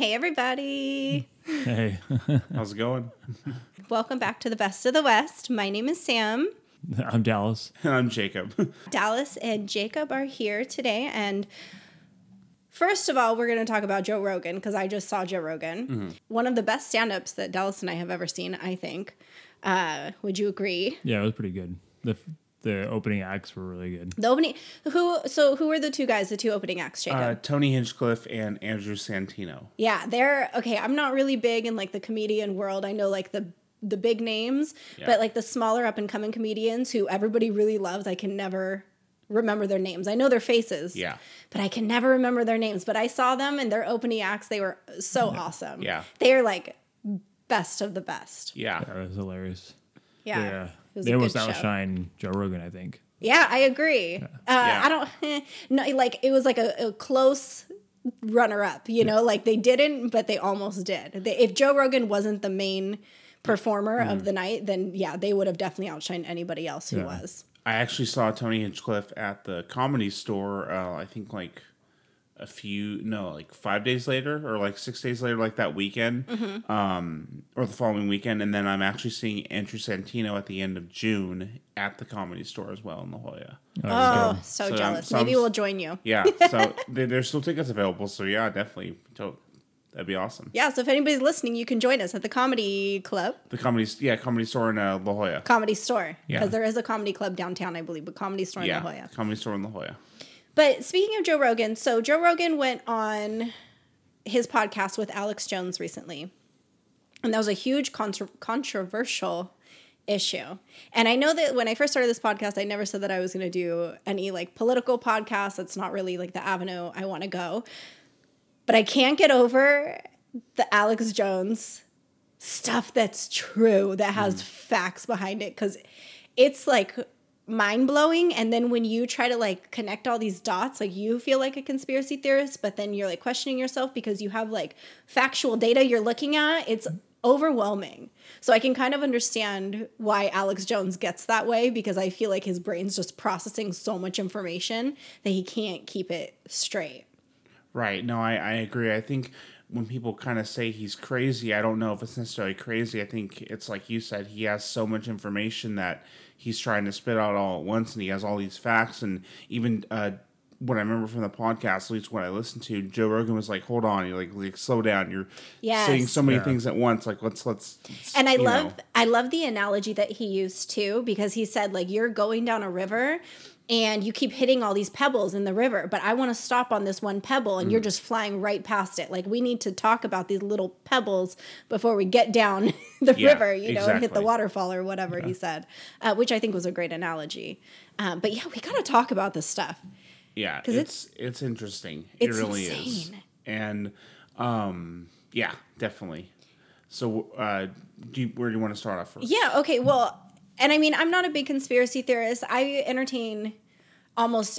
Hey, everybody. Hey, How's it going? Welcome back to the Best of the West. My name is Sam. I'm Dallas. And I'm Jacob. Dallas and Jacob are here today. And first of all, we're going to talk about Joe Rogan because I just saw Joe Rogan. One of the best stand ups that Dallas and I have ever seen, I think. Uh, would you agree? Yeah, it was pretty good. the The opening acts were really good. The opening, who, so who were the two guys, the two opening acts, Jacob? Uh, Tony Hinchcliffe and Andrew Santino. Yeah, they're okay. I'm not really big in like the comedian world. I know like the the big names, Yeah. but like the smaller up and coming comedians who everybody really loves, I can never remember their names. I know their faces. Yeah. But I can never remember their names. But I saw them and their opening acts, they were so awesome. Yeah. They're like best of the best. Yeah. That was hilarious. Yeah. Yeah, It was they a almost good show. outshine Joe Rogan. I think. Yeah, I agree. Uh, Yeah. I don't no like it was like a, a close runner up, you know, like they didn't, but they almost did. They, if Joe Rogan wasn't the main performer Mm. of the night, then yeah, they would have definitely outshined anybody else who Yeah. was. I actually saw Tony Hinchcliffe at the comedy store, uh, I think like a few, no, like five days later or like six days later, like that weekend, Mm-hmm. um, or the following weekend. And then I'm actually seeing Andrew Santino at the end of June at the comedy store as well in La Jolla. Oh, so, so, um, jealous. so Maybe I'm- we'll join you. Yeah. So there- there's still tickets available. So yeah, definitely. To- That'd be awesome. Yeah, so if anybody's listening, you can join us at the comedy club, The comedy, yeah, comedy store in uh, La Jolla. comedy store, Yeah. because there is a comedy club downtown, I believe, but comedy store in Yeah, La Jolla. comedy store in La Jolla. But speaking of Joe Rogan, so Joe Rogan went on his podcast with Alex Jones recently. And that was a huge contro- controversial issue. And I know that when I first started this podcast, I never said that I was going to do any like political podcast. That's not really like the avenue I want to go. But I can't get over the Alex Jones stuff that's true, that has hmm. facts behind it, because it's like mind blowing. And then when you try to like connect all these dots, like you feel like a conspiracy theorist, but then you're like questioning yourself because you have like factual data you're looking at, it's overwhelming. So I can kind of understand why Alex Jones gets that way because I feel like his brain's just processing so much information that he can't keep it straight. Right. No, I, I agree. I think when people kind of say he's crazy, I don't know if it's necessarily crazy. I think it's like you said, he has so much information that he's trying to spit out all at once, and he has all these facts. And even uh, what I remember from the podcast, at least what I listened to, Joe Rogan was like, "Hold on, you like, like slow down. You're Yes. saying so many Yeah. things at once. Like let's let's." let's, And I love know." I love the analogy that he used too because he said like you're going down a river and you keep hitting all these pebbles in the river, but I want to stop on this one pebble and Mm. you're just flying right past it. Like we need to talk about these little pebbles before we get down the Yeah, river, you know, and hit the waterfall or whatever he said, uh, which I think was a great analogy. Um, but yeah, we got to talk about this stuff. Yeah, 'Cause it's it's interesting. it's it really is. And um, yeah, definitely. So, uh, do you, where do you want to start off first? Yeah, okay. Well, and I mean, I'm not a big conspiracy theorist. I entertain almost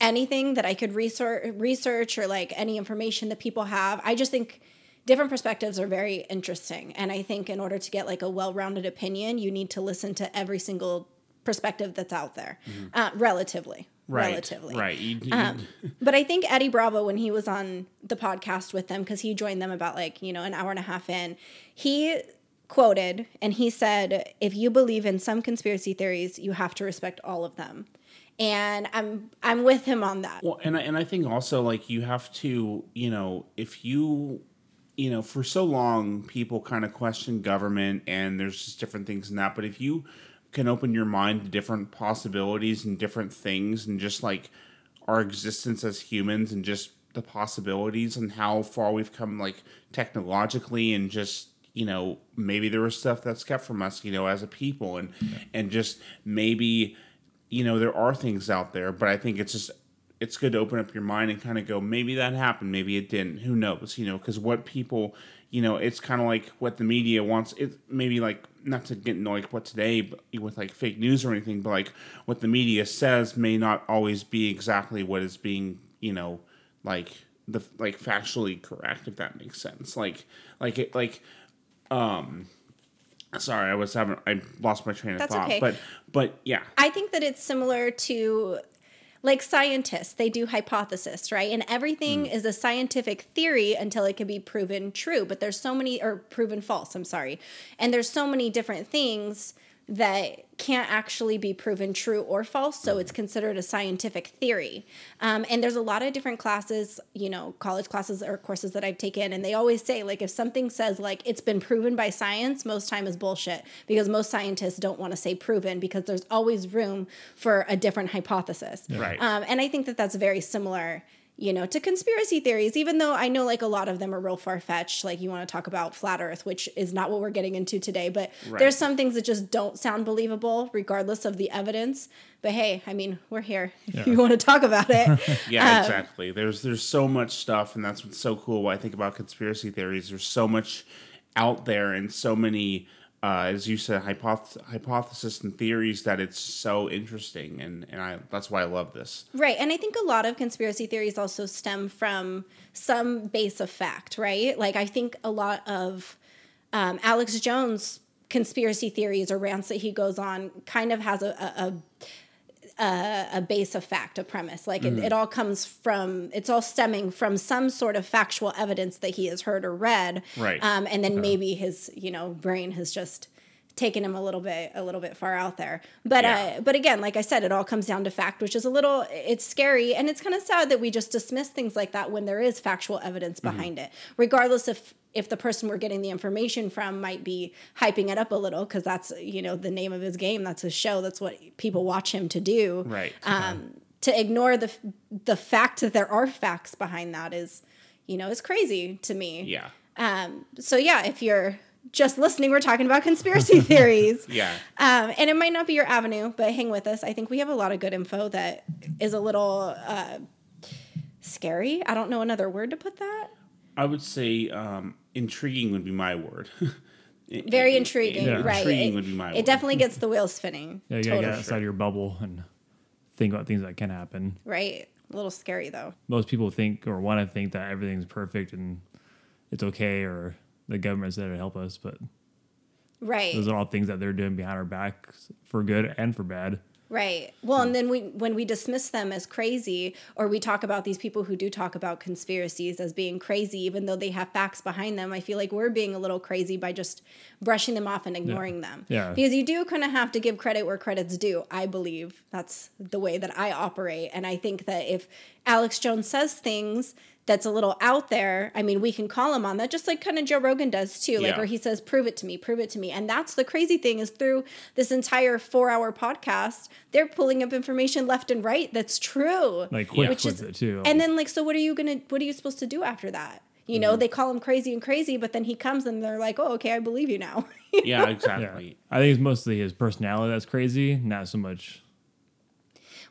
anything that I could research research or like any information that people have. I just think different perspectives are very interesting. And I think in order to get like a well-rounded opinion, you need to listen to every single perspective that's out there. Uh, relatively. Mm-hmm. Right, Relatively. right. Um, but I think Eddie Bravo, when he was on the podcast with them, because he joined them about like, you know, an hour and a half in, he quoted and he said, if you believe in some conspiracy theories, you have to respect all of them. And I'm I'm with him on that. Well, and I, and I think also like you have to, you know, if you, you know, for so long people kind of question government and there's just different things in that, but if you can open your mind to different possibilities and different things and just like our existence as humans and just the possibilities and how far we've come like technologically and just you know maybe there was stuff that's kept from us you know as a people and and just maybe you know there are things out there but i think it's just it's good to open up your mind and kind of go maybe that happened maybe it didn't who knows? You know because what people you know it's kind of like what the media wants it maybe like not to get into like what today but with like fake news or anything but like what the media says may not always be exactly what is being you know like the like factually correct if that makes sense. Like like it like um sorry i was having i lost my train of That's thought okay. but but yeah I think that it's similar to like scientists, they do hypothesis, right? And everything mm. is a scientific theory until it can be proven true. But there's so many, or proven false, I'm sorry. And there's so many different things that can't actually be proven true or false. So it's considered a scientific theory. Um, and there's a lot of different classes, you know, college classes or courses that I've taken. And they always say, like, if something says, like, it's been proven by science, most time is bullshit because most scientists don't want to say proven because there's always room for a different hypothesis. Right. Um, and I think that that's very similar you know, to conspiracy theories, even though I know like a lot of them are real far fetched. Like you want to talk about flat earth, which is not what we're getting into today, but Right. there's some things that just don't sound believable regardless of the evidence. But hey, I mean, we're here. If you want to talk about it. Yeah, um, exactly. There's there's so much stuff, and that's what's so cool. When I think about conspiracy theories, there's so much out there, and so many, uh, as you said, hypoth- hypothesis and theories that it's so interesting, and and I that's why I love this. Right. And I think a lot of conspiracy theories also stem from some base of fact, right? Like, I think a lot of um, Alex Jones' conspiracy theories or rants that he goes on kind of has a, a, a a, a base of fact, a premise. Like it, it all comes from, it's all stemming from some sort of factual evidence that he has heard or read. Right. Um, and then maybe his, you know, brain has just taken him a little bit, a little bit far out there. But, Yeah. uh, but again, like I said, it all comes down to fact, which is a little, it's scary. And it's kind of sad that we just dismiss things like that when there is factual evidence behind it, regardless if, if the person we're getting the information from might be hyping it up a little because that's you know the name of his game that's his show that's what people watch him to do Right. um, to ignore the the fact that there are facts behind that is you know is crazy to me Yeah. um, so yeah if you're just listening we're talking about conspiracy theories Yeah. um, and it might not be your avenue but hang with us i think we have a lot of good info that is a little uh, scary i don't know another word to put that I would say um, intriguing would be my word. very intriguing Yeah. right Intriguing it, would be my it word. definitely gets the wheels spinning Yeah, you gotta Totally. get outside of your bubble and think about things that can happen. right a little scary though Most people think or want to think that everything's perfect and it's okay or the government's there to help us, but right those are all things that they're doing behind our backs for good and for bad. Right. Well, and then we when we dismiss them as crazy, or we talk about these people who do talk about conspiracies as being crazy, even though they have facts behind them, I feel like we're being a little crazy by just brushing them off and ignoring them. Yeah. Because you do kind of have to give credit where credit's due. I believe that's the way that I operate, and I think that if Alex Jones says things that's a little out there, I mean, we can call him on that, just like kind of Joe Rogan does too. Like Yeah. where he says, "Prove it to me, prove it to me," and that's the crazy thing is through this entire four-hour podcast, they're pulling up information left and right that's true. Like quick Which with is- it too. And then like, so what are you gonna? What are you supposed to do after that? You Mm-hmm. know, they call him crazy and crazy, but then he comes and they're like, "Oh, okay, I believe you now." yeah, yeah. exactly. I think it's mostly his personality that's crazy, not so much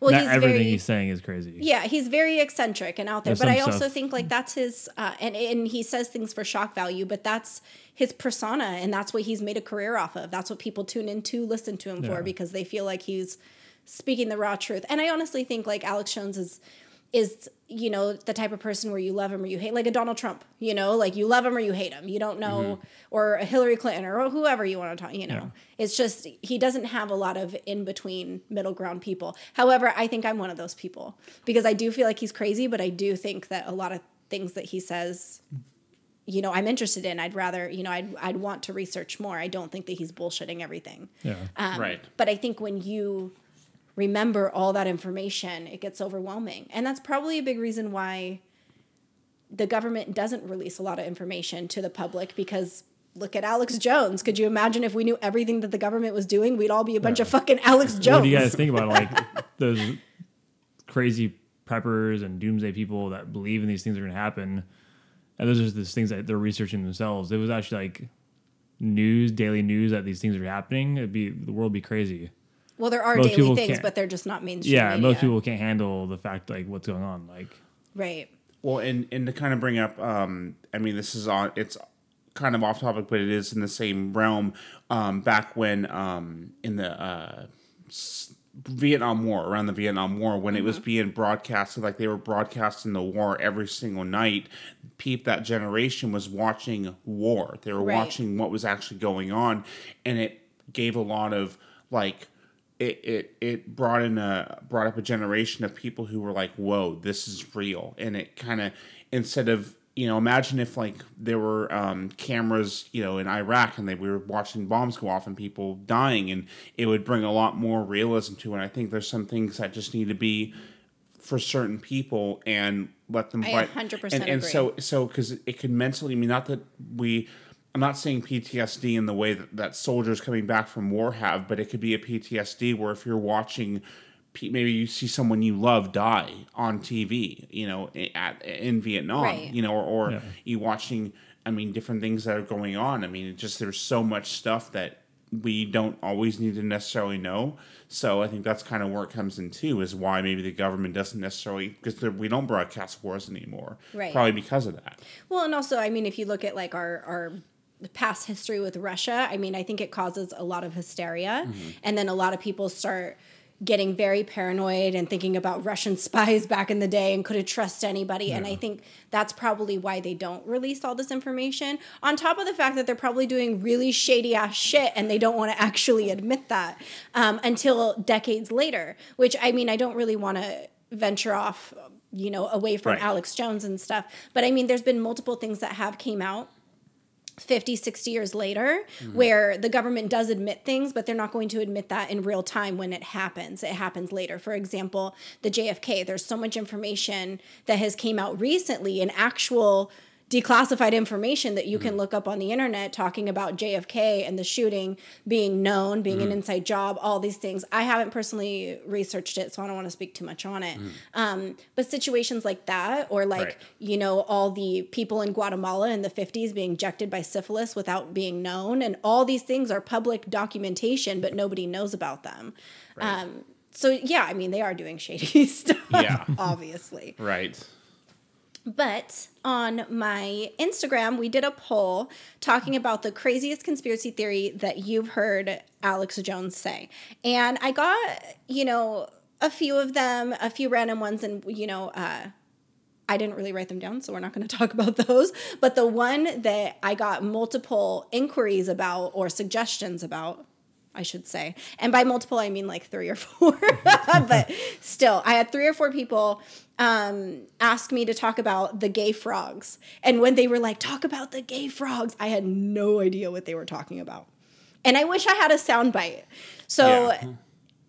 well, not everything very he's saying is crazy. yeah, he's very eccentric and out there. There's but I also stuff- think like that's his, uh, and and he says things for shock value, but that's his persona, and that's what he's made a career off of. That's what people tune in to listen to him Yeah. for because they feel like he's speaking the raw truth. And I honestly think like Alex Jones is is you know the type of person where you love him or you hate like a Donald Trump you know like you love him or you hate him. You don't know or a Hillary Clinton or whoever you want to talk you know. Yeah. it's just he doesn't have a lot of in between middle ground people. However I think I'm one of those people because I do feel like he's crazy but I do think that a lot of things that he says you know I'm interested in. I'd rather you know I'd, I'd want to research more. I don't think that he's bullshitting everything. Yeah. um, Right. But I think when you remember all that information, it gets overwhelming. And that's probably a big reason why the government doesn't release a lot of information to the public because look at Alex Jones. Could you imagine if we knew everything that the government was doing? We'd all be a bunch of fucking Alex Jones. What do you guys think about like those crazy preppers and doomsday people that believe in these things are going to happen? And those are just things that they're researching themselves. It was actually like news, daily news that these things are happening, it'd be the world would be crazy. Well, there are most daily things, can't- but they're just not mainstream. Yeah, most people can't handle the fact like what's going on. Like, Right. Well, and and to kind of bring up, um, I mean, this is on. It's kind of off topic, but it is in the same realm. Um, back when um, in the uh, Vietnam War, around the Vietnam War, when it was being broadcasted, like they were broadcasting the war every single night. Peep, that generation was watching war. They were Right. watching what was actually going on, and it gave a lot of like it, it it brought in a brought up a generation of people who were like, "Whoa, this is real," and it kind of instead of you know, imagine if like there were um, cameras, you know, in Iraq and they we were watching bombs go off and people dying, and it would bring a lot more realism to it. And I think there's some things that just need to be for certain people and let them. I 100% and, and so so because it could mentally. I mean, not that we. I'm not saying PTSD in the way that, that soldiers coming back from war have, but it could be a PTSD where if you're watching maybe you see someone you love die on TV, you know, at in Vietnam, Right. you know, or, or Yeah. you watching, I mean, different things that are going on. I mean, it just there's so much stuff that we don't always need to necessarily know. So I think that's kind of where it comes in too, is why maybe the government doesn't necessarily because we don't broadcast wars anymore, Right. Probably because of that. Well, and also, I mean, if you look at like our our past history with Russia, I mean, I think it causes a lot of hysteria, and then a lot of people start getting very paranoid and thinking about Russian spies back in the day and could have trust anybody. And I think that's probably why they don't release all this information. On top of the fact that they're probably doing really shady ass shit and they don't want to actually admit that um, until decades later. Which I mean, I don't really want to venture off, you know, away from Right. Alex Jones and stuff. But I mean, there's been multiple things that have came out 50 60 years later mm-hmm. where the government does admit things but they're not going to admit that in real time when it happens. It happens later. For example the jfk there's so much information that has came out recently in actual declassified information that you can look up on the internet talking about jfk and the shooting being known being an inside job all these things i haven't personally researched it so i don't want to speak too much on it um, but situations like that or like Right. you know, all the people in Guatemala in the 50s being injected by syphilis without being known. And all these things are public documentation, but nobody knows about them. Um, so, yeah, I mean, they are doing shady stuff, Yeah. obviously. Right. But on my Instagram, we did a poll talking about the craziest conspiracy theory that you've heard Alex Jones say. And I got, you know, a few of them, a few random ones, and, you know, uh, I didn't really write them down, so we're not going to talk about those. But the one that I got multiple inquiries about or suggestions about, I should say, and by multiple, I mean like three or four, but still, I had three or four people um, ask me to talk about the gay frogs. And when they were like, talk about the gay frogs, I had no idea what they were talking about. And I wish I had a soundbite. So, Yeah.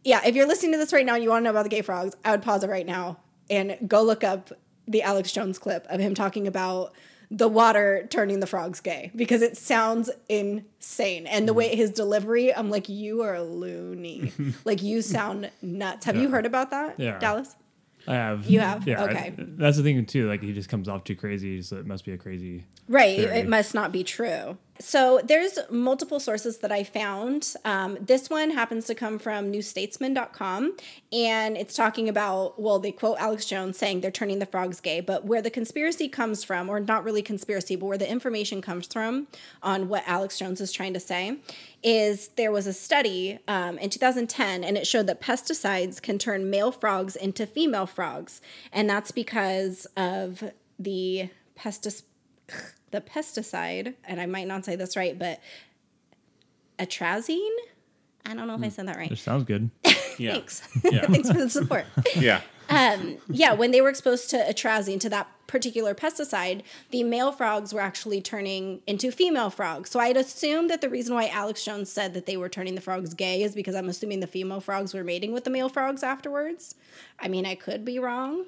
yeah, if you're listening to this right now and you want to know about the gay frogs, I would pause it right now and go look up the Alex Jones clip of him talking about the water turning the frogs gay because it sounds insane. And the mm. way his delivery, I'm like, you are a loony. like you sound nuts. Have you heard about that, Yeah. Dallas? I have. You have? Yeah. I- Okay. that's the thing too. Like he just comes off too crazy, so it must be a crazy. Right. theory. It must not be true. So there's multiple sources that I found. Um, this one happens to come from newstatesman.com and it's talking about, well, they quote Alex Jones saying they're turning the frogs gay, but where the conspiracy comes from, or not really conspiracy, but where the information comes from on what Alex Jones is trying to say, is there was a study um, in 2010 and it showed that pesticides can turn male frogs into female frogs. And that's because of the pesticide the pesticide, and I might not say this right, but atrazine. I don't know if I said that right. It sounds good. Yeah. Thanks. Yeah. Thanks for the support. Yeah. Um, yeah, when they were exposed to atrazine, to that particular pesticide, the male frogs were actually turning into female frogs. So I'd assume that the reason why Alex Jones said that they were turning the frogs gay is because I'm assuming the female frogs were mating with the male frogs afterwards. I mean, I could be wrong.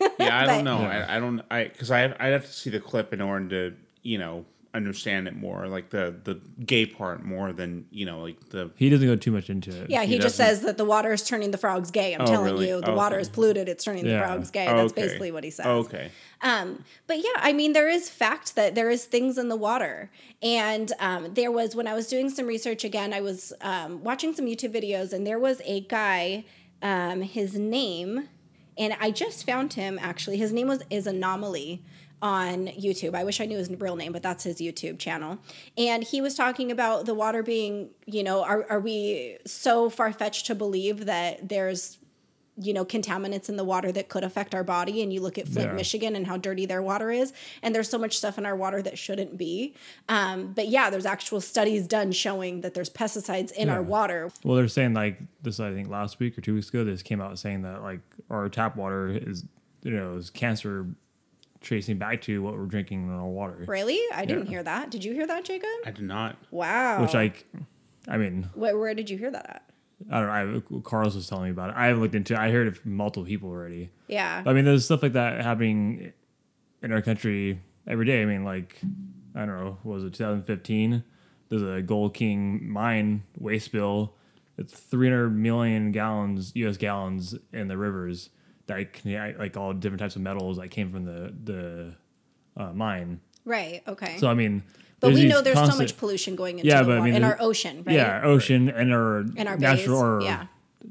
Yeah, I don't know. Yeah. I, I don't. I because I I'd have to see the clip in order to you know understand it more, like the the gay part more than you know like the He doesn't go too much into it. Yeah, he, He just doesn't- says that the water is turning the frogs gay. I'm Oh, telling really? you, the water is polluted. It's turning the frogs gay. That's Okay. basically what he says. Okay. Um, but yeah, I mean, there is fact that there is things in the water, and um, there was when I was doing some research again, I was um, watching some YouTube videos, and there was a guy. Um, his name, and I just found him actually. His name was is Anomaly on YouTube. I wish I knew his real name, but that's his YouTube channel. And he was talking about the water being, you know, are are we so far fetched to believe that there's you know contaminants in the water that could affect our body and you look at flint Yeah. michigan and how dirty their water is and there's so much stuff in our water that shouldn't be um, but yeah there's actual studies done showing that there's pesticides in our water Well, they're saying like this. I think last week or two weeks ago, this came out saying that like our tap water is you know is cancer tracing back to what we're drinking in our water. really i didn't Yeah. hear that did you hear that jacob I did not. wow Which like, I mean, where, where did you hear that at I don't know. I, Carlos was telling me about it. I haven't looked into. it. I heard it from multiple people already. yeah I mean, there's stuff like that happening in our country every day. I mean, like, I don't know, what was it 2015? There's a Gold King mine waste spill. It's 300 million gallons, U.S. gallons in the rivers that can, like all different types of metals that came from the the uh, mine. right okay So I mean, but we know there's so much pollution going into Yeah, the but I mean, in our ocean right Yeah, ocean and our And our natural bays, or yeah.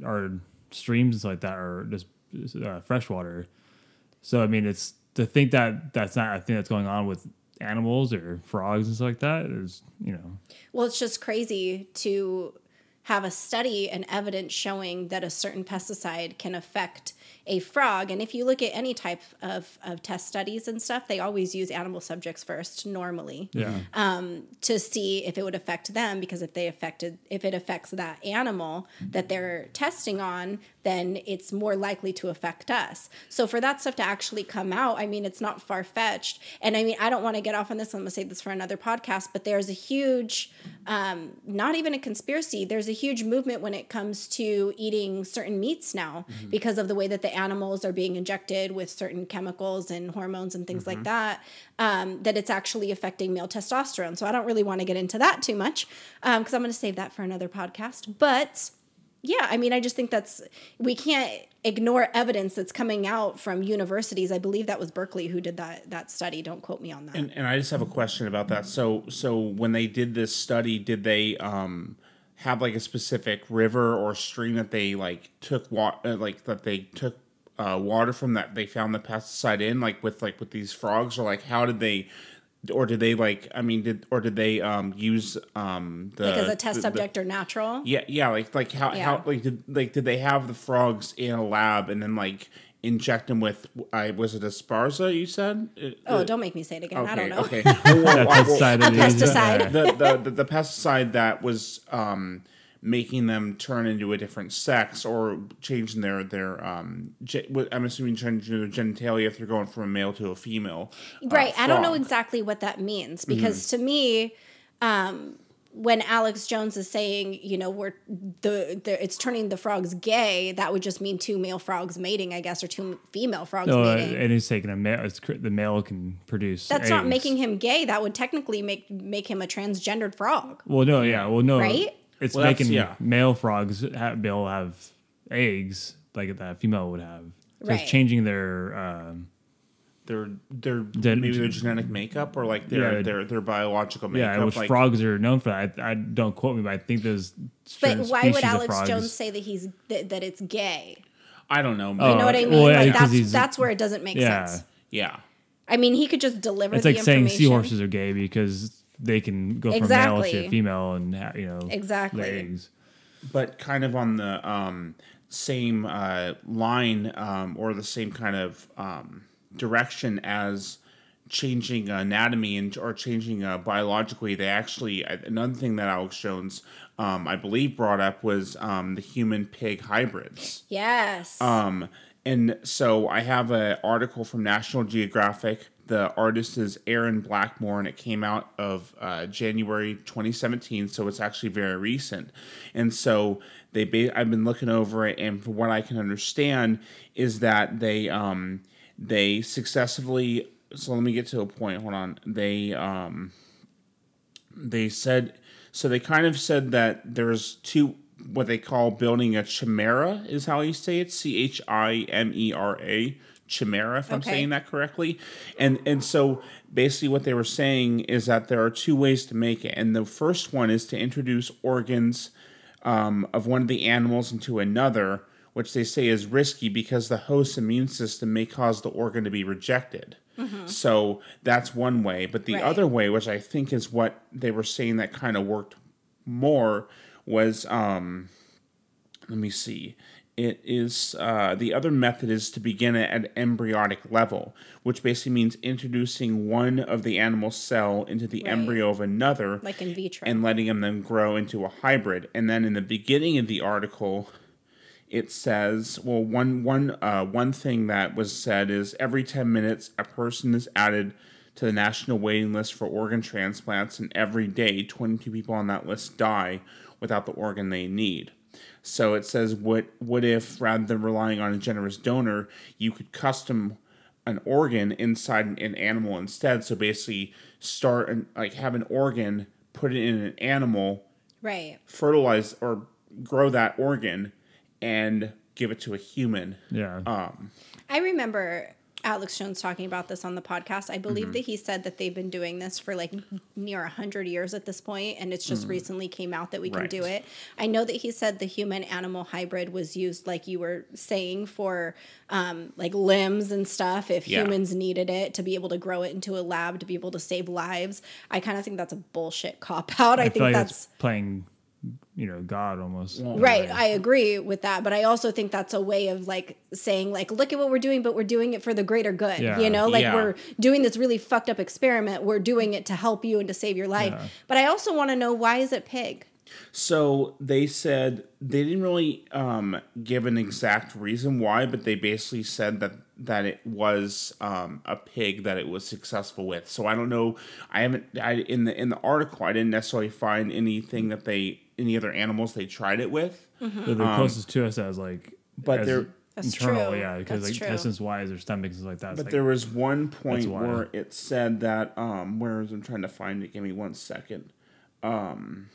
our streams and stuff like that are just uh, freshwater. So I mean, it's to think that that's not a thing that's going on with animals or frogs and stuff like that is you know Well, it's just crazy to have a study and evidence showing that a certain pesticide can affect a frog. And if you look at any type of, of test studies and stuff, they always use animal subjects first normally yeah um, to see if it would affect them because if they affected if it affects that animal that they're testing on then it's more likely to affect us so for that stuff to actually come out i mean it's not far-fetched and i mean i don't want to get off on this i'm going to save this for another podcast but there's a huge um, not even a conspiracy there's a huge movement when it comes to eating certain meats now because of the way that the animals are being injected with certain chemicals and hormones and things like that um, that it's actually affecting male testosterone. So I don't really want to get into that too much because I'm going to save that for another podcast. But yeah, I mean, I just think that's we can't ignore evidence that's coming out from universities. I believe that was Berkeley who did that that study. Don't quote me on that. And, and I just have a question about that. So so when they did this study, did they um have like a specific river or stream that they like took water like that they took uh, water from that they found the pesticide in like with like with these frogs or like how did they or did they like I mean did or did they um use um the like as a test the- the- subject or natural. yeah, yeah, like like how Yeah. how like did like did they have the frogs in a lab and then like inject them with I was it Asparza you said? Oh, Uh, don't make me say it again. okay, I don't know. Okay. Well, well, that well, pesticide A that they use, pesticide. the, the, the the pesticide that was um making them turn into a different sex or changing their their um ge- what- I'm assuming changing their genitalia if they're going from a male to a female. uh, right i don't know exactly what that means because to me um when alex jones is saying you know we're the, the it's turning the frogs gay that would just mean two male frogs mating i guess or two female frogs No, mating and he's taking a male. It's, the male can produce. that's not making him gay that would technically make make him a transgendered frog Well, no, yeah, well, no, Right? It's Well, making yeah. male frogs have, be able to have eggs like that female would have. So Right. it's changing their. Um, their their Gen- maybe their genetic makeup or like their Yeah. their their biological makeup. yeah, which like, frogs are known for that. I, I don't quote me, but I think there's. but why would alex frogs- jones say that he's that, that it's gay I don't know. Oh, you know what i well, mean yeah, like 'cause that's that's where it doesn't make Yeah. sense yeah. i mean he could just deliver It's the like saying seahorses are gay because they can go from male to female and you know Exactly. lay but kind of on the um, same uh, line um, or the same kind of um, direction as changing anatomy and or changing uh, biologically. They actually another thing that Alex Jones, um, I believe, brought up was um, the human pig hybrids. yes Um, and so I have an article from National Geographic. The artist is Aaron Blackmore, and it came out of uh, January 2017, so it's actually very recent. And so they, ba- I've been looking over it, and from what I can understand, is that they, um, they successfully. So let me get to a point. Hold on. They, um, they said so they kind of said that there's two what they call building a chimera is how you say it c h i m e r a chimera if i'm saying that correctly. And and so basically what they were saying is that there are two ways to make it. And the first one is to introduce organs um, of one of the animals into another which they say is risky because the host's immune system may cause the organ to be rejected. So that's one way. But the Right. other way which i think is what they were saying that kind of worked more was um let me see it is uh, the other method is to begin at an embryonic level, which basically means introducing one of the animal cell into the Right. embryo of another, Like in vitro. and letting them then grow into a hybrid. And then in the beginning of the article, it says, well, one one uh, one thing that was said is every ten minutes a person is added to the national waiting list for organ transplants, and every day twenty two people on that list die without the organ they need. So it says, what what if rather than relying on a generous donor, you could custom an organ inside an, an animal instead? So basically, start and like have an organ, put it in an animal, right. fertilize or grow that organ and give it to a human. Yeah. Um, I remember Alex Jones talking about this on the podcast. I believe Mm-hmm. that he said that they've been doing this for like near 100 years at this point, and it's just recently came out that we can Mm. Right. do it. I know that he said the human animal hybrid was used, like you were saying, for um, like limbs and stuff if Yeah. humans needed it to be able to grow it into a lab to be able to save lives. I kind of think that's a bullshit cop out. I, I, think like that's. playing, you know, God almost. Right, I agree with that, but I also think that's a way of like saying like look at what we're doing but we're doing it for the greater good. Yeah. You know, like Yeah. we're doing this really fucked up experiment, we're doing it to help you and to save your life. Yeah. But I also want to know why is it pig? so they said they didn't really um, give an exact reason why, but they basically said that that it was um, a pig that it was successful with. So I don't know. I haven't. I in the in the article I didn't necessarily find anything that they any other animals they tried it with. So they're closest to us as like, but as they're- That's internal, true. yeah, because like true. intestines wise, their stomachs and like that. But like, there was one point where it said that um where is I'm trying to find it. Give me one second. Um.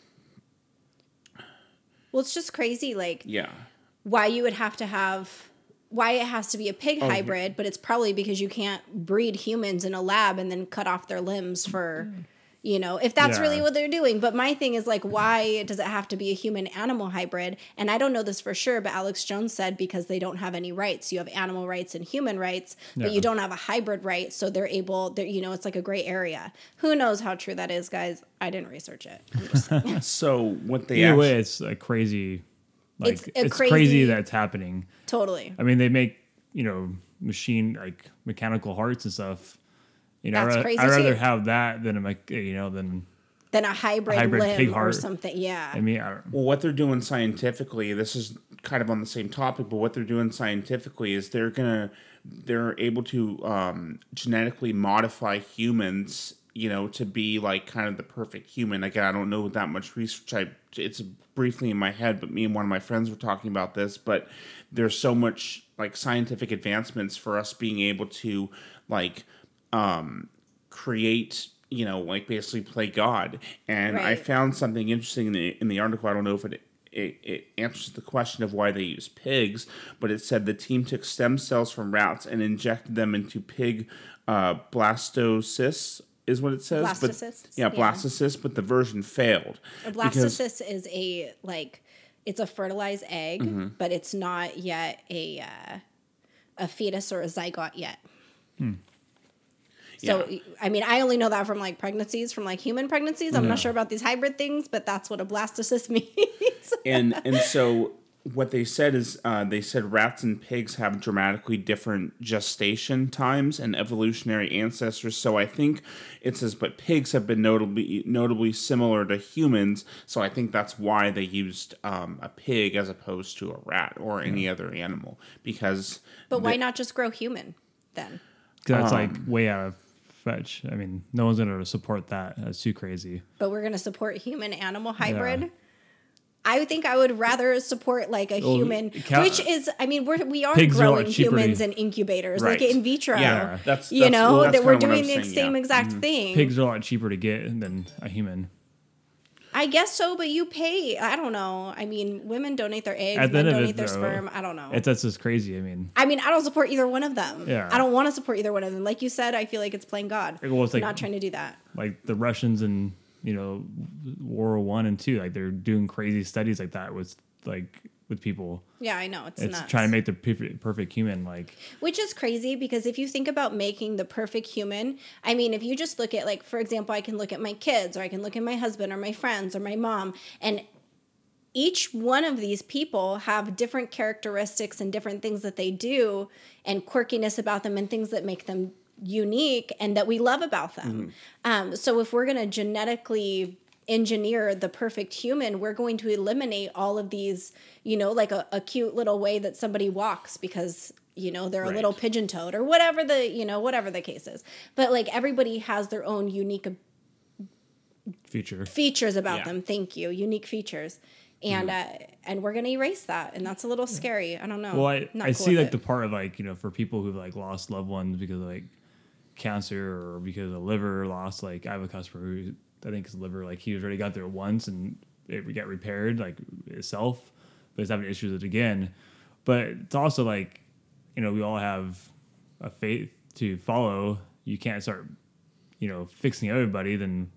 Well, it's just crazy like Yeah. why you would have to have why it has to be a pig hybrid, but it's probably because you can't breed humans in a lab and then cut off their limbs for you know, if that's Yeah. really what they're doing. But my thing is like, why does it have to be a human animal hybrid? And I don't know this for sure, but Alex Jones said because they don't have any rights. You have animal rights and human rights, but Yeah. you don't have a hybrid right. So they're able, they're, you know, it's like a gray area. Who knows how true that is, guys? I didn't research it. I'm just saying. So what they either actually, way, it's a crazy. Like It's it's, crazy, crazy- that it's happening. totally. I mean, they make you know machine like mechanical hearts and stuff. You know, That's I'd, crazy I'd rather too. have that than a you know than Then a hybrid, hybrid pig limb or heart. something. Yeah. I mean, I don't, well, what they're doing scientifically, this is kind of on the same topic, but what they're doing scientifically is they're gonna they're able to um, genetically modify humans, you know, to be like kind of the perfect human. Again, I don't know that much research. I it's briefly in my head, but me and one of my friends were talking about this. But there's so much like scientific advancements for us being able to like um, create you know like basically play god and i found something interesting in the in the article i don't know if it it, it answers the question of why they use pigs but it said the team took stem cells from rats and injected them into pig uh, blastocysts is what it says Blastocysts, but yeah yeah. blastocysts but the version failed A because- blastocyst is a like it's a fertilized egg, Mm-hmm. but it's not yet a uh, a fetus or a zygote yet. So Yeah. I mean, I only know that from like pregnancies, from like human pregnancies. I'm not sure about these hybrid things, but that's what a blastocyst means. and and so what they said is uh, they said rats and pigs have dramatically different gestation times and evolutionary ancestors. So I think it says, but pigs have been notably notably similar to humans. So I think that's why they used um, a pig as opposed to a rat or any other animal because but why not just grow human then? 'cause that's Um, like way out of fetch. I mean, no one's gonna support that. That's too crazy. But we're going to support human animal hybrid. I think I would rather support like a Well, human, cow- which is, I mean, we're we are Pigs are a lot growing cheaper to- humans in incubators, like in vitro. yeah, that's, you that's- know well, that's that we're kinda what I doing the saying, same yeah. exact mm-hmm. thing. Pigs are a lot cheaper to get than a human. I guess so, but you pay. I don't know. I mean, women donate their eggs, At men donate it, their though, sperm. I don't know. It's that's just crazy. I mean, I mean, I don't support either one of them. Yeah. I don't want to support either one of them. Like you said, I feel like it's playing God. Well, it's I'm like- not trying to do that. like the Russians and you know World War One and two, like they're doing crazy studies like that with like with people. Yeah, I know it's, It's nuts. trying to make the perfect, perfect human. Like Which is crazy because if you think about making the perfect human, I mean, if you just look at, like, for example, I can look at my kids or I can look at my husband or my friends or my mom, and each one of these people have different characteristics and different things that they do and quirkiness about them and things that make them unique and that we love about them. Um, so if we're going to genetically engineer the perfect human, we're going to eliminate all of these, you know, like a, a cute little way that somebody walks because you know they're a little pigeon toed or whatever the you know whatever the case is but like everybody has their own unique Feature. features about Yeah. them thank you unique features and uh and we're gonna erase that and that's a little scary i don't know Well, I, Not I cool see like it. the part of like you know for people who've like lost loved ones because of like cancer or because of liver loss. Like I have a customer who I think his liver like he was already got there once and it got repaired like itself, but he's having issues with it again. But it's also like you know we all have a faith to follow. You can't start you know fixing everybody. Then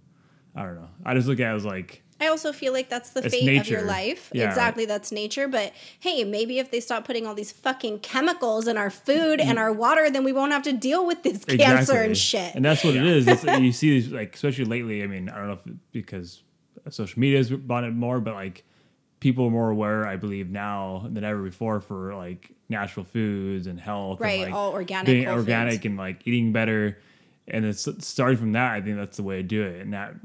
I don't know. I just look at it as like I also feel like that's the It's fate of your life. Yeah. Exactly, that's nature. But hey, maybe if they stop putting all these fucking chemicals in our food and mm. our water, then we won't have to deal with this cancer and shit. And that's what it is. It's, you see these like, especially lately. I mean, I don't know if it- because social media has brought it more, but like people are more aware, I believe, now than ever before for like natural foods and health. Right, and, like, all organic being whole organic foods. and like eating better. And it's starting from that. I think that's the way to do it. And that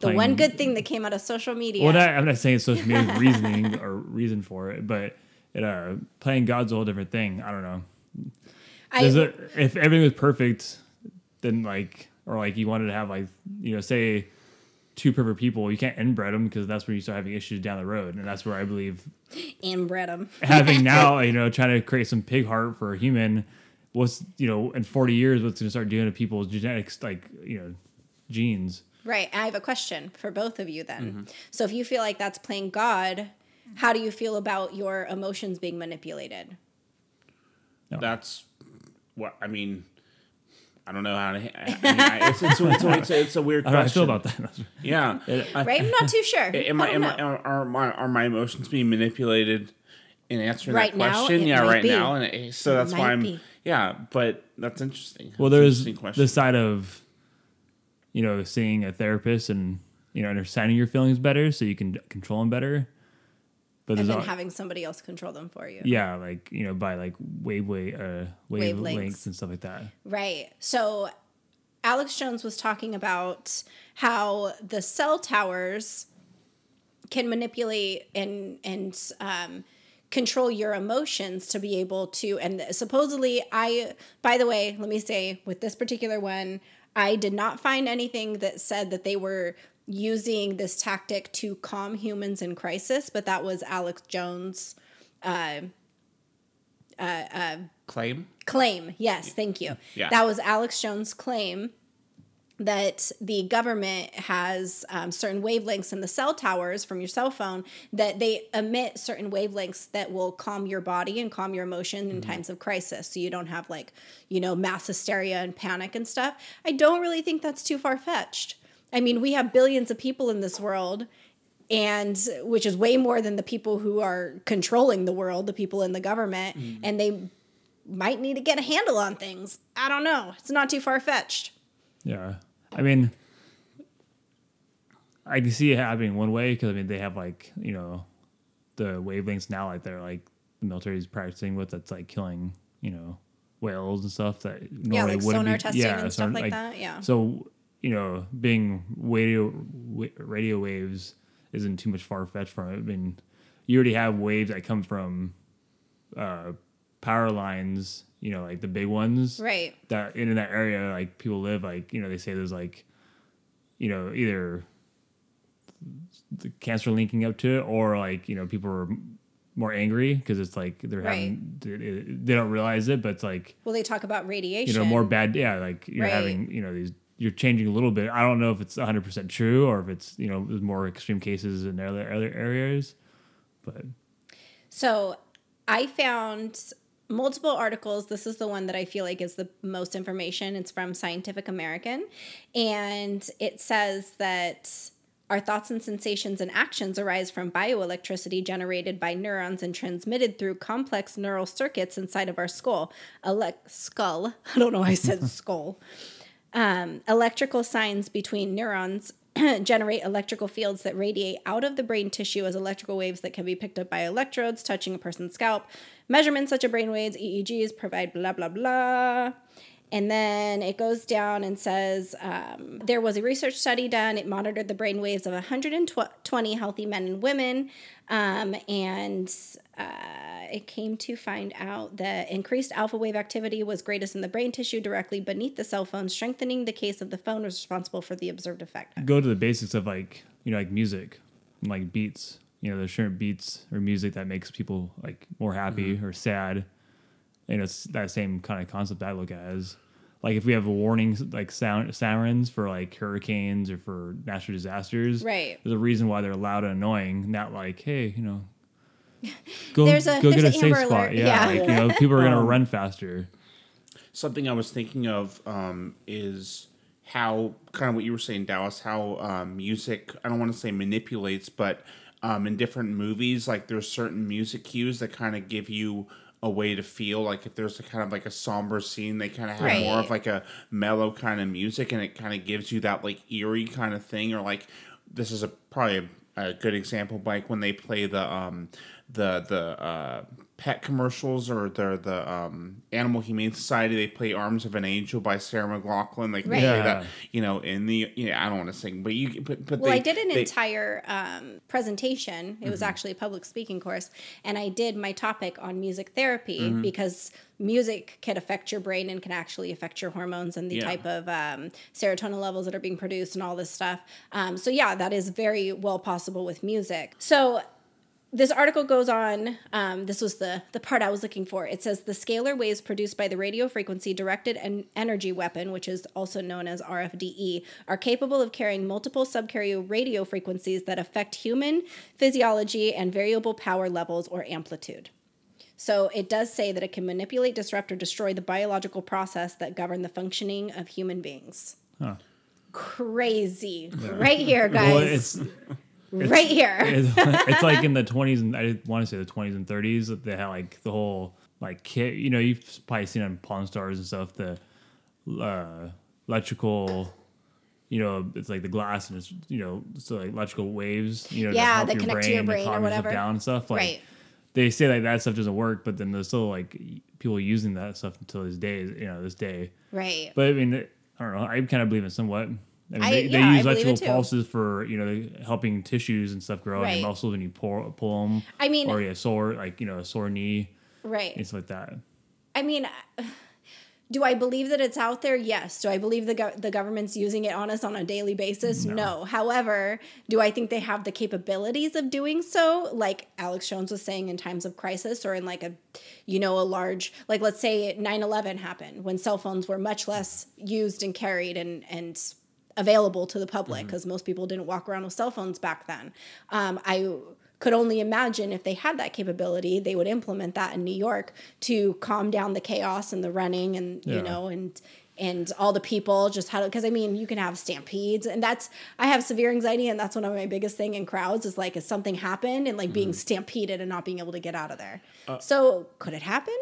the one good thing that came out of social media. Well, not, I'm not saying social media is reasoning or reason for it, but it, uh, playing God's a whole different thing. I don't know. I, it, if everything was perfect, then like, or like you wanted to have like, you know, say two perfect people, you can't inbred them because that's where you start having issues down the road, and that's where I believe inbred them. having now, you know, trying to create some pig heart for a human, what's you know, in 40 years, what's going to start doing to people's genetics, like you know, genes. Right. I have a question for both of you then. Mm-hmm. So if you feel like that's playing God, how do you feel about your emotions being manipulated? That's what I mean. I don't know how to. I mean, I, it's, it's, it's, it's, it's a weird I question. I feel about that. Yeah. Right? I'm not too sure. Am I I, am I, are, are my are my emotions being manipulated in answering Right that now, question? it yeah, might right be. now, and it, so that's why I'm. be. Yeah, but that's interesting. Well, That's there's interesting question. the side of, you know, seeing a therapist and you know understanding your feelings better, so you can control them better. But and then al- having somebody else control them for you. yeah, like you know, by like wave wave uh, wavelengths Wavelengths. and stuff like that. Right. So Alex Jones was talking about how the cell towers can manipulate and and um, control your emotions to be able to and supposedly I by the way, let me say with this particular one, I did not find anything that said that they were using this tactic to calm humans in crisis, but that was Alex Jones uh, uh, uh, claim. claim. Yes, thank you. Yeah. That was Alex Jones' claim that the government has um, certain wavelengths in the cell towers from your cell phone that they emit certain wavelengths that will calm your body and calm your emotion in times of crisis. So you don't have like you know mass hysteria and panic and stuff. I don't really think that's too far-fetched. I mean we have billions of people in this world and which is way more than the people who are controlling the world the people in the government and they might need to get a handle on things. I don't know. It's not too far-fetched. Yeah, I mean, I can see it happening one way because I mean they have like you know the wavelengths now like they're like the military is practicing with that's like killing you know whales and stuff that normally like wouldn't sonar be, testing and stuff son- like that, yeah. So you know, being radio radio waves isn't too much far fetched from it. I mean, you already have waves that come from uh, power lines. You know, like the big ones, right. that in that area like people live like you know they say there's like you know either the cancer linking up to it or like you know people are more angry because it's like they're having they, they don't realize it but it's like well they talk about radiation you know more bad yeah like you're Right. having you know these you're changing a little bit. I don't know if it's 100% true or if it's you know there's more extreme cases in other other areas but So I found multiple articles. This is the one that I feel like is the most information. It's from Scientific American. And it says that our thoughts and sensations and actions arise from bioelectricity generated by neurons and transmitted through complex neural circuits inside of our skull. Ele- skull. I don't know why I said skull. Um, electrical signs between neurons generate electrical fields that radiate out of the brain tissue as electrical waves that can be picked up by electrodes touching a person's scalp. Measurements such as brain waves, EEGs, provide blah, blah, blah. And then it goes down and says um, there was a research study done. It monitored the brain waves of 120 healthy men and women. Um, and uh, it came to find out that increased alpha wave activity was greatest in the brain tissue directly beneath the cell phone, strengthening the case of the phone was responsible for the observed effect. Go to the basics of like you know like music, like beats. You know, there's certain beats or music that makes people like more happy or sad. And it's that same kind of concept I look at as like if we have a warning like sound sirens for like hurricanes or for natural disasters, Right. There's a reason why they're loud and annoying, not like hey, you know, go There's a- go there's get a safe Amber spot. Alert, Yeah, yeah. like you know, people are gonna Um, run faster. Something I was thinking of um, is how kind of what you were saying, Dallas. How um, music I don't want to say manipulates, but um, in different movies, like there's certain music cues that kind of give you a way to feel. Like if there's a kind of like a somber scene, they kind of have more of like a mellow kind of music, and it kind of gives you that like eerie kind of thing. Or like this is a probably a, a good example, like when they play the um the the uh, pet commercials or the the um, Animal Humane Society. They play "Arms of an Angel" by Sarah McLachlan. Like Right. Yeah. that, you know, in the yeah. I don't want to sing, but you but but Well, they, I did an they- entire um, presentation. It was actually a public speaking course, and I did my topic on music therapy because music can affect your brain and can actually affect your hormones and the Yeah. type of um, serotonin levels that are being produced and all this stuff. Um, so yeah, that is very well possible with music. So this article goes on. Um, this was the the part I was looking for. It says the scalar waves produced by the radio frequency directed en- energy weapon, which is also known as RFDE, are capable of carrying multiple subcarrier radio frequencies that affect human physiology and variable power levels or amplitude. So it does say that it can manipulate, disrupt, or destroy the biological process that govern the functioning of human beings. Huh. Crazy, right here, guys. Well, it's right here. it's, it's like in the 20s and I want to say the 20s and 30s that they had like the whole like kit. You know, you've probably seen on Pawn Stars and stuff the uh, electrical. You know, it's like the glass and it's you know so like electrical waves. You know, Yeah, that connect to your brain or whatever. down and stuff. Like Right. they say like that stuff doesn't work, but then there's still like people using that stuff until this day. You know, this day. right. But I mean, I don't know. I kind of believe it somewhat. I mean, I- they, yeah, they use it electrical pulses for you know helping tissues and stuff grow Right. your muscles when you pull pull them. I mean- or a sore like you know a sore knee Right. and stuff like that. I mean, do I believe that it's out there? Yes. Do I believe the go- the government's using it on us on a daily basis? No. However, do I think they have the capabilities of doing so? Like Alex Jones was saying in times of crisis or in like a you know a large like let's say 9/11 happened when cell phones were much less used and carried and and available to the public mm-hmm. because most people didn't walk around with cell phones back then. Um, I could only imagine if they had that capability, they would implement that in New York to calm down the chaos and the running and you know and and all the people just how because I mean you can have stampedes and that's I have severe anxiety and that's one of my biggest thing in crowds is like if something happened and like being mm-hmm. stampeded and not being able to get out of there. Uh, so could it happen?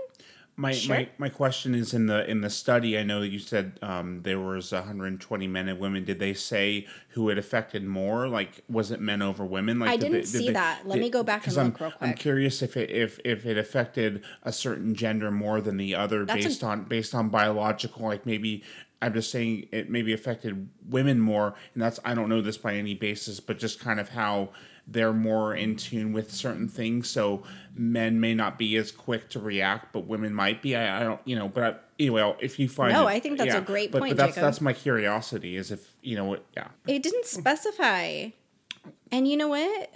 My, Sure. my my question is in the in the study. I know you said um, there was 120 men and women. Did they say who it affected more? Like, was it men over women? Like, I did didn't did see they- that. Let me go back and 'cause I'm, look real quick. I'm curious if it if if it affected a certain gender more than the other That's a- based on based on biological. Like maybe I'm just saying it maybe affected women more, and that's I don't know this by any basis, but just kind of how they're more in tune with certain things. So men may not be as quick to react, but women might be. I, I don't, you know. But I, anyway, if you find No, it- I think that's a great but, point, But that's Jacob. that's my curiosity is if you know what. Yeah, It didn't specify. And you know what?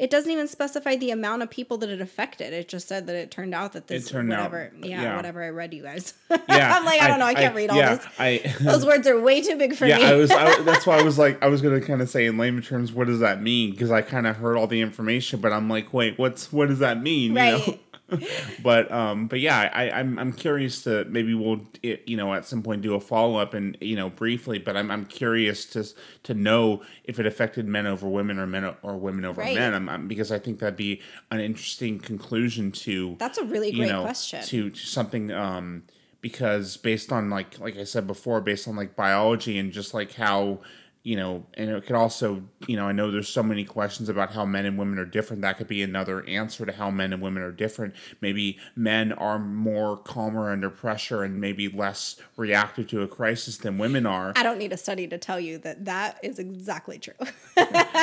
It doesn't even specify the amount of people that it affected. It just said that it turned out that this turned out- whatever yeah, yeah. whatever I read you guys. yeah. I'm like, I, don't know, I can't read all yeah, this. I, Those words are way too big for yeah, me. I was. I, that's why I was like, I was gonna kind of say in layman terms, what does that mean? Because I kind of heard all the information, but I'm like, wait, what's what does that mean? You know? but um but yeah i i'm i'm curious to maybe we'll it, you know at some point do a follow-up and you know briefly but i'm i'm curious to to know if it affected men over women or men or women over Right. men I'm, I'm- because i think that'd be an interesting conclusion to That's a really you great know question. to, to something um because based on like like i said before based on like biology and just like how you know, and it could also, you know, I know there's so many questions about how men and women are different. That could be another answer to how men and women are different. Maybe men are more calmer under pressure and maybe less reactive to a crisis than women are. I don't need a study to tell you that that is exactly true.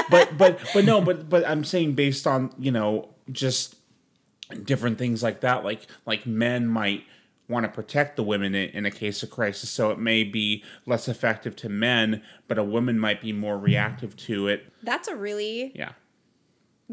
but but but no, but but I'm saying based on you know just different things like that, like like men might want to protect the women in, in, a case of crisis. So it may be less effective to men, but a woman might be more reactive to it. That's a really yeah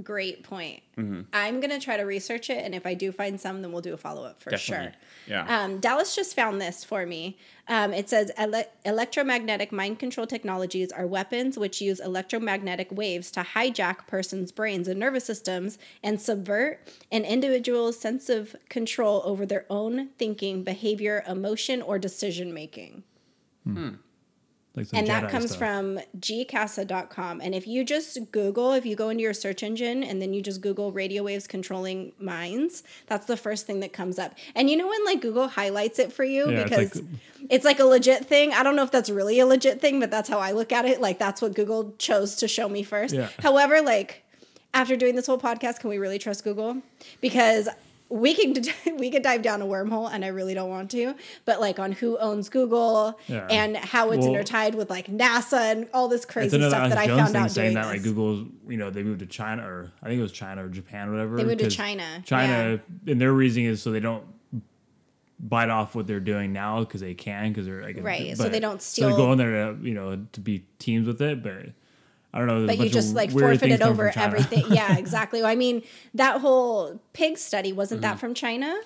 great point. Mm-hmm. I'm gonna try to research it, and if I do find some, then we'll do a follow up for Definitely. sure. Yeah. Um, Dallas just found this for me. Um, it says ele- electromagnetic mind control technologies are weapons which use electromagnetic waves to hijack persons' brains and nervous systems and subvert an individual's sense of control over their own thinking, behavior, emotion, or decision making. Hmm. Like and Jedi that comes stuff. from gcasa.com. And if you just Google, if you go into your search engine and then you just Google radio waves controlling minds, that's the first thing that comes up. And you know when like Google highlights it for you yeah, because it's like, it's like a legit thing. I don't know if that's really a legit thing, but that's how I look at it. Like that's what Google chose to show me first. Yeah. However, like after doing this whole podcast, can we really trust Google? Because we can we could dive down a wormhole and I really don't want to, but like on who owns Google yeah. and how it's well, intertied with like NASA and all this crazy stuff that I found out saying that like Google's you know they moved to China or I think it was China or Japan or whatever. They moved to China. China yeah. and their reasoning is so they don't bite off what they're doing now because they can because they're like right so they don't steal. So they go in there to you know to be teams with it, but I don't know. But you just like forfeited over everything. yeah, exactly. I mean, that whole pig study wasn't mm-hmm. that from China?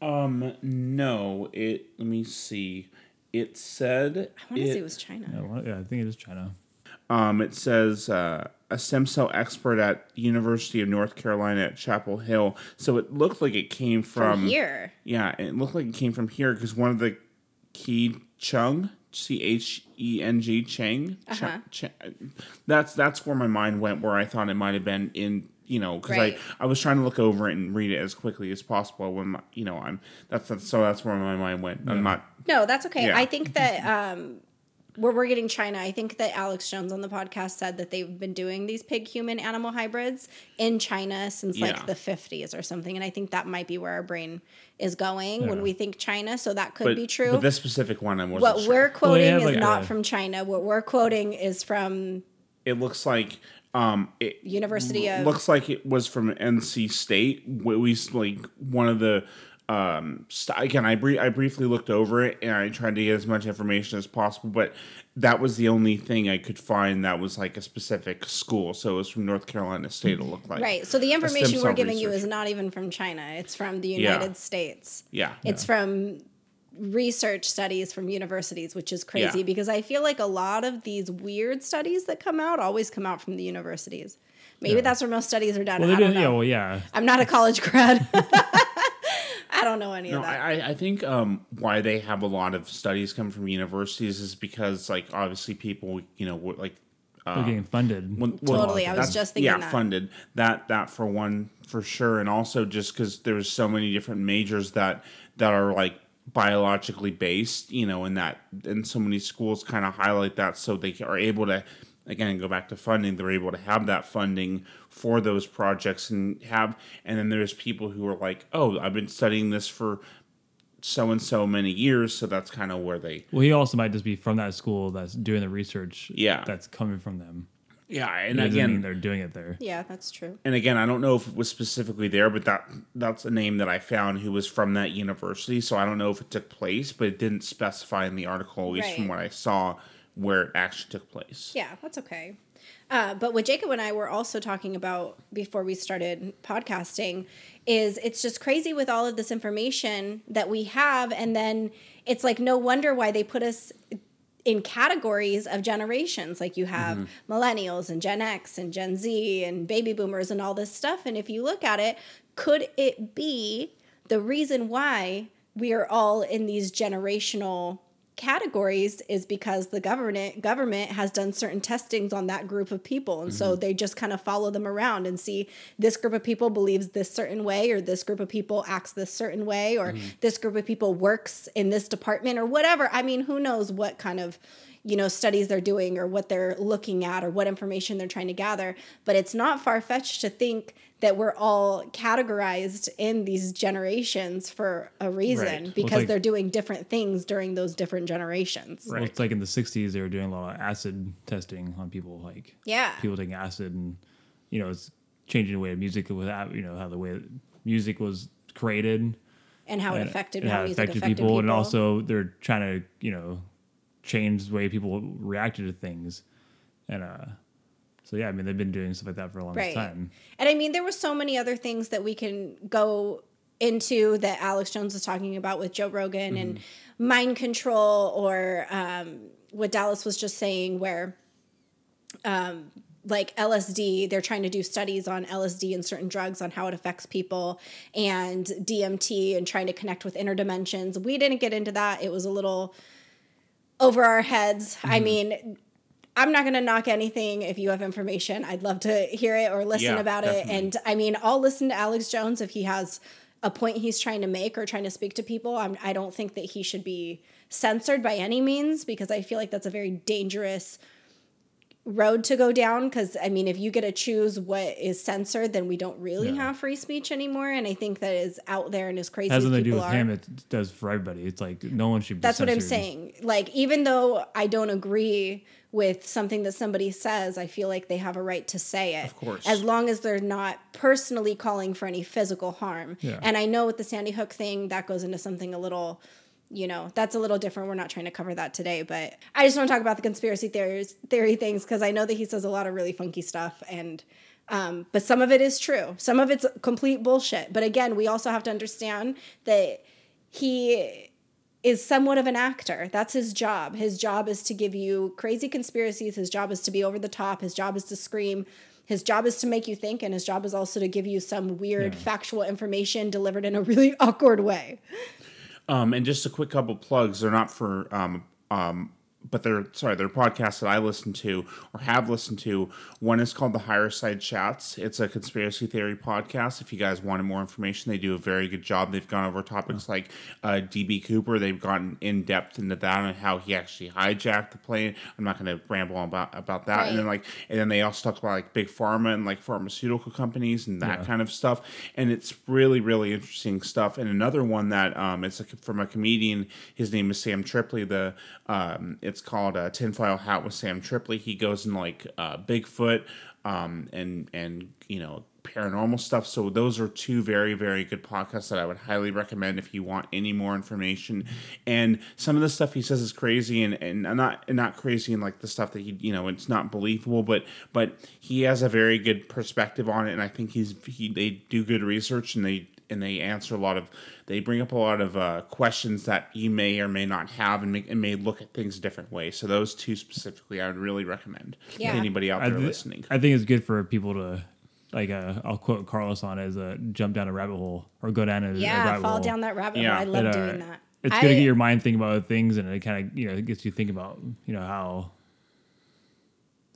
Um, no. It. Let me see. It said. I want to say it was China. Yeah, yeah, I think it is China. Um, it says uh, a stem cell expert at University of North Carolina at Chapel Hill. So it looked like it came from, from here. Yeah, it looked like it came from here because one of the Key Chung C H E N G Cheng. Uh-huh. Ch- that's that's where my mind went. Where I thought it might have been in you know because right. I I was trying to look over it and read it as quickly as possible. When my, you know I'm that's, that's so that's where my mind went. Yeah. I'm not. No, that's okay. Yeah. I think that um, where we're getting China, I think that Alex Jones on the podcast said that they've been doing these pig human animal hybrids in China since yeah. like the 50s or something. And I think that might be where our brain is going yeah. when we think China. So that could but, be true. But this specific one, I wasn't What sure. we're quoting well, is like not a, from China. What we're quoting is from. It looks like. Um, it University of looks like it was from NC State. We like one of the um st- again I, I briefly looked over it and i tried to get as much information as possible but that was the only thing i could find that was like a specific school. So it was from north carolina state it looked like. Right. So the information we're giving research. you is not even from china. It's from the united yeah. states. Yeah. It's yeah. from research studies from universities which is crazy yeah. because i feel like a lot of these weird studies that come out always come out from the universities. Maybe that's where most studies are done. Well, I don't know. yeah well yeah. I'm not a college grad I don't know any no, of that. I, I think um, why they have a lot of studies come from universities is because, like, obviously people, you know, like uh, they're getting funded. When, well, totally, I was just thinking. Yeah, that. funded that that for one for sure, and also just because there's so many different majors that that are like biologically based, you know, and that and so many schools kind of highlight that so they are able to again go back to funding they're able to have that funding for those projects and have and then there's people who are like oh i've been studying this for so and so many years so that's kind of where they well he also might just be from that school that's doing the research yeah. that's coming from them. Yeah and again they're doing it there. Yeah that's true. And again i don't know if it was specifically there but that that's a name that i found who was from that university so i don't know if it took place but it didn't specify in the article at least right. from what i saw where it actually took place. Yeah, that's okay. Uh, but what Jacob and I were also talking about before we started podcasting is it's just crazy with all of this information that we have. And then it's like no wonder why they put us in categories of generations. Like you have mm-hmm. millennials and Gen X and Gen Z and baby boomers and all this stuff. And if you look at it, could it be the reason why we are all in these generational categories is because the government government has done certain testings on that group of people and mm-hmm. so they just kind of follow them around and see this group of people believes this certain way or this group of people acts this certain way or mm-hmm. this group of people works in this department or whatever i mean who knows what kind of you know studies they're doing or what they're looking at or what information they're trying to gather but it's not far-fetched to think that we're all categorized in these generations for a reason Right. because like- they're doing different things during those different generations. Well, it's like in the '60s they were doing a lot of acid testing on people, like yeah. people taking acid, and you know it's changing the way of music was, at- you know how the way music was created, and how it affected and how it music affected affected people, and also they're trying to you know change the way people reacted to things, and uh, so yeah, I mean they've been doing stuff like that for a long right time. and i mean there were so many other things that we can go into that alex jones was talking about with joe rogan and Mm-hmm. mind control or um, what dallas was just saying where um, like lsd they're trying to do studies on lsd and certain drugs on how it affects people and dmt and trying to connect with inner dimensions we didn't get into that it was a little over our heads i Mm-hmm. mean I'm not going to knock anything if you have information. I'd love to hear it or listen Yeah, about definitely. it. And I mean, I'll listen to Alex Jones if he has a point he's trying to make or trying to speak to people. I'm, I don't think that he should be censored by any means because I feel like that's a very dangerous road to go down. Because I mean, if you get to choose what is censored, then we don't really Yeah. have free speech anymore. And I think that is out there and as crazy as nothing to do with are. him. It does for everybody. It's like no one should. be That's what I'm saying. Like, even though I don't agree with something that somebody says, I feel like they have a right to say it. Of course. As long as they're not personally calling for any physical harm. Yeah. And I know with the Sandy Hook thing, that goes into something a little. You know, that's a little different. We're not trying to cover that today, but I just want to talk about the conspiracy theories, theory things because I know that he says a lot of really funky stuff, and um, but some of it is true. Some of it's complete bullshit. But again, we also have to understand that he is somewhat of an actor. That's his job. His job is to give you crazy conspiracies. His job is to be over the top. His job is to scream. His job is to make you think, and his job is also to give you some weird Yeah. factual information delivered in a really awkward way. Um, and just a quick couple plugs. They're not for um, um, but they're sorry, they're podcasts that I listen to or have listened to. One is called the Higher Side Chats. It's a conspiracy theory podcast. If you guys wanted more information, they do a very good job. They've gone over topics like uh, DB Cooper. They've gotten in depth into that and how he actually hijacked the plane. I'm not going to ramble on about about that. And then like, and then they also talk about like big pharma and like pharmaceutical companies and that Yeah. kind of stuff. And it's really really interesting stuff. And another one that um, it's a, from a comedian. His name is Sam Tripoli. The um, it's called uh, Tinfoil Hat with Sam Tripoli. He goes in like uh, Bigfoot um, and and you know paranormal stuff. So those are two very very good podcasts that I would highly recommend if you want any more information. And some of the stuff he says is crazy and and not and not crazy and like the stuff that he you know it's not believable, but but he has a very good perspective on it, and I think he's he they do good research and they and they answer a lot of they bring up a lot of uh, questions that you may or may not have and, make, and may look at things a different way so those two specifically i would really recommend Yeah. to anybody out I, there listening I think it's good for people to like. Uh, I'll quote Carlos on it as a jump down a rabbit hole or go down a, a Yeah, rabbit fall hole. down that rabbit Yeah. hole. I love It, uh, doing that. It's I- good to get your mind thinking about other things, and it kind of you know it gets you thinking about you know how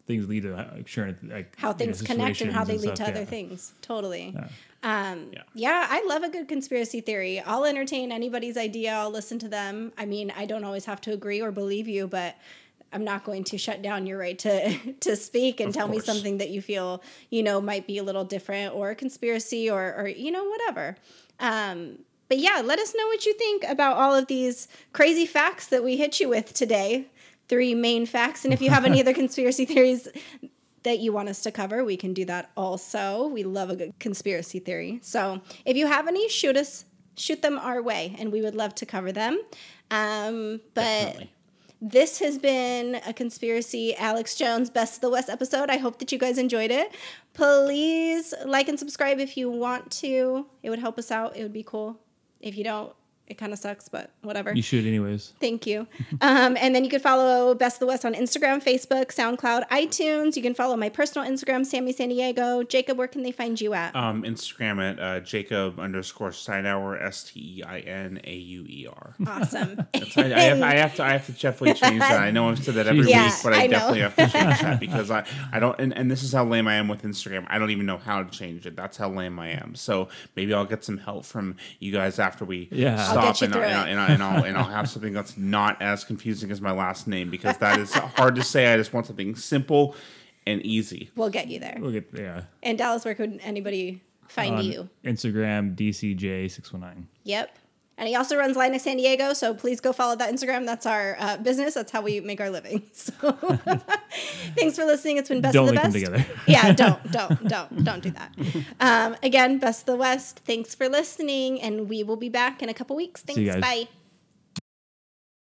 things lead to like, sharing like how you know, things connect and how they lead stuff, to other yeah. things. Totally. Yeah. Um, Yeah. yeah. I love a good conspiracy theory. I'll entertain anybody's idea. I'll listen to them. I mean, I don't always have to agree or believe you, but I'm not going to shut down your right to to speak and Of tell me something that you feel you know might be a little different or a conspiracy or or you know whatever. Um, but yeah, let us know what you think about all of these crazy facts that we hit you with today. Three main facts, and if you have any other conspiracy theories that you want us to cover, we can do that also. We love a good conspiracy theory. So if you have any, shoot us, shoot them our way, and we would love to cover them. Um, but Definitely. this has been a conspiracy Alex Jones Best of the West episode. I hope that you guys enjoyed it. Please like and subscribe if you want to. It would help us out. It would be cool. If you don't, it kind of sucks, but whatever. You should anyways. Thank you. Um, and then you can follow Best of the West on Instagram, Facebook, SoundCloud, iTunes. You can follow my personal Instagram, Sammy San Diego. Jacob, where can they find you at? um, instagram at uh, jacob underscore steinauer s-t-e-i-n-a-u-e-r Awesome. I, I, have, I have to I have to definitely change that. I know I've said that every Yeah, week, but I, I definitely have to change that because I, I don't and, and this is how lame I am with Instagram. I don't even know how to change it. That's how lame I am. So maybe I'll get some help from you guys after we Yeah. I'll stop and, I, and, I, and, I, and, I'll, and I'll have something that's not as confusing as my last name because that is hard to say. I just want something simple and easy. We'll get you there. We'll get yeah. And Dallas, where could anybody find On you? Instagram DCJ619. Yep. And he also runs Linux San Diego, so please go follow that Instagram. That's our uh, business. That's how we make our living. So thanks for listening. It's been best Don't of the best. together. yeah, don't, don't, don't, don't do that. Um, again, best of the West. Thanks for listening, and we will be back in a couple weeks. Thanks. Bye.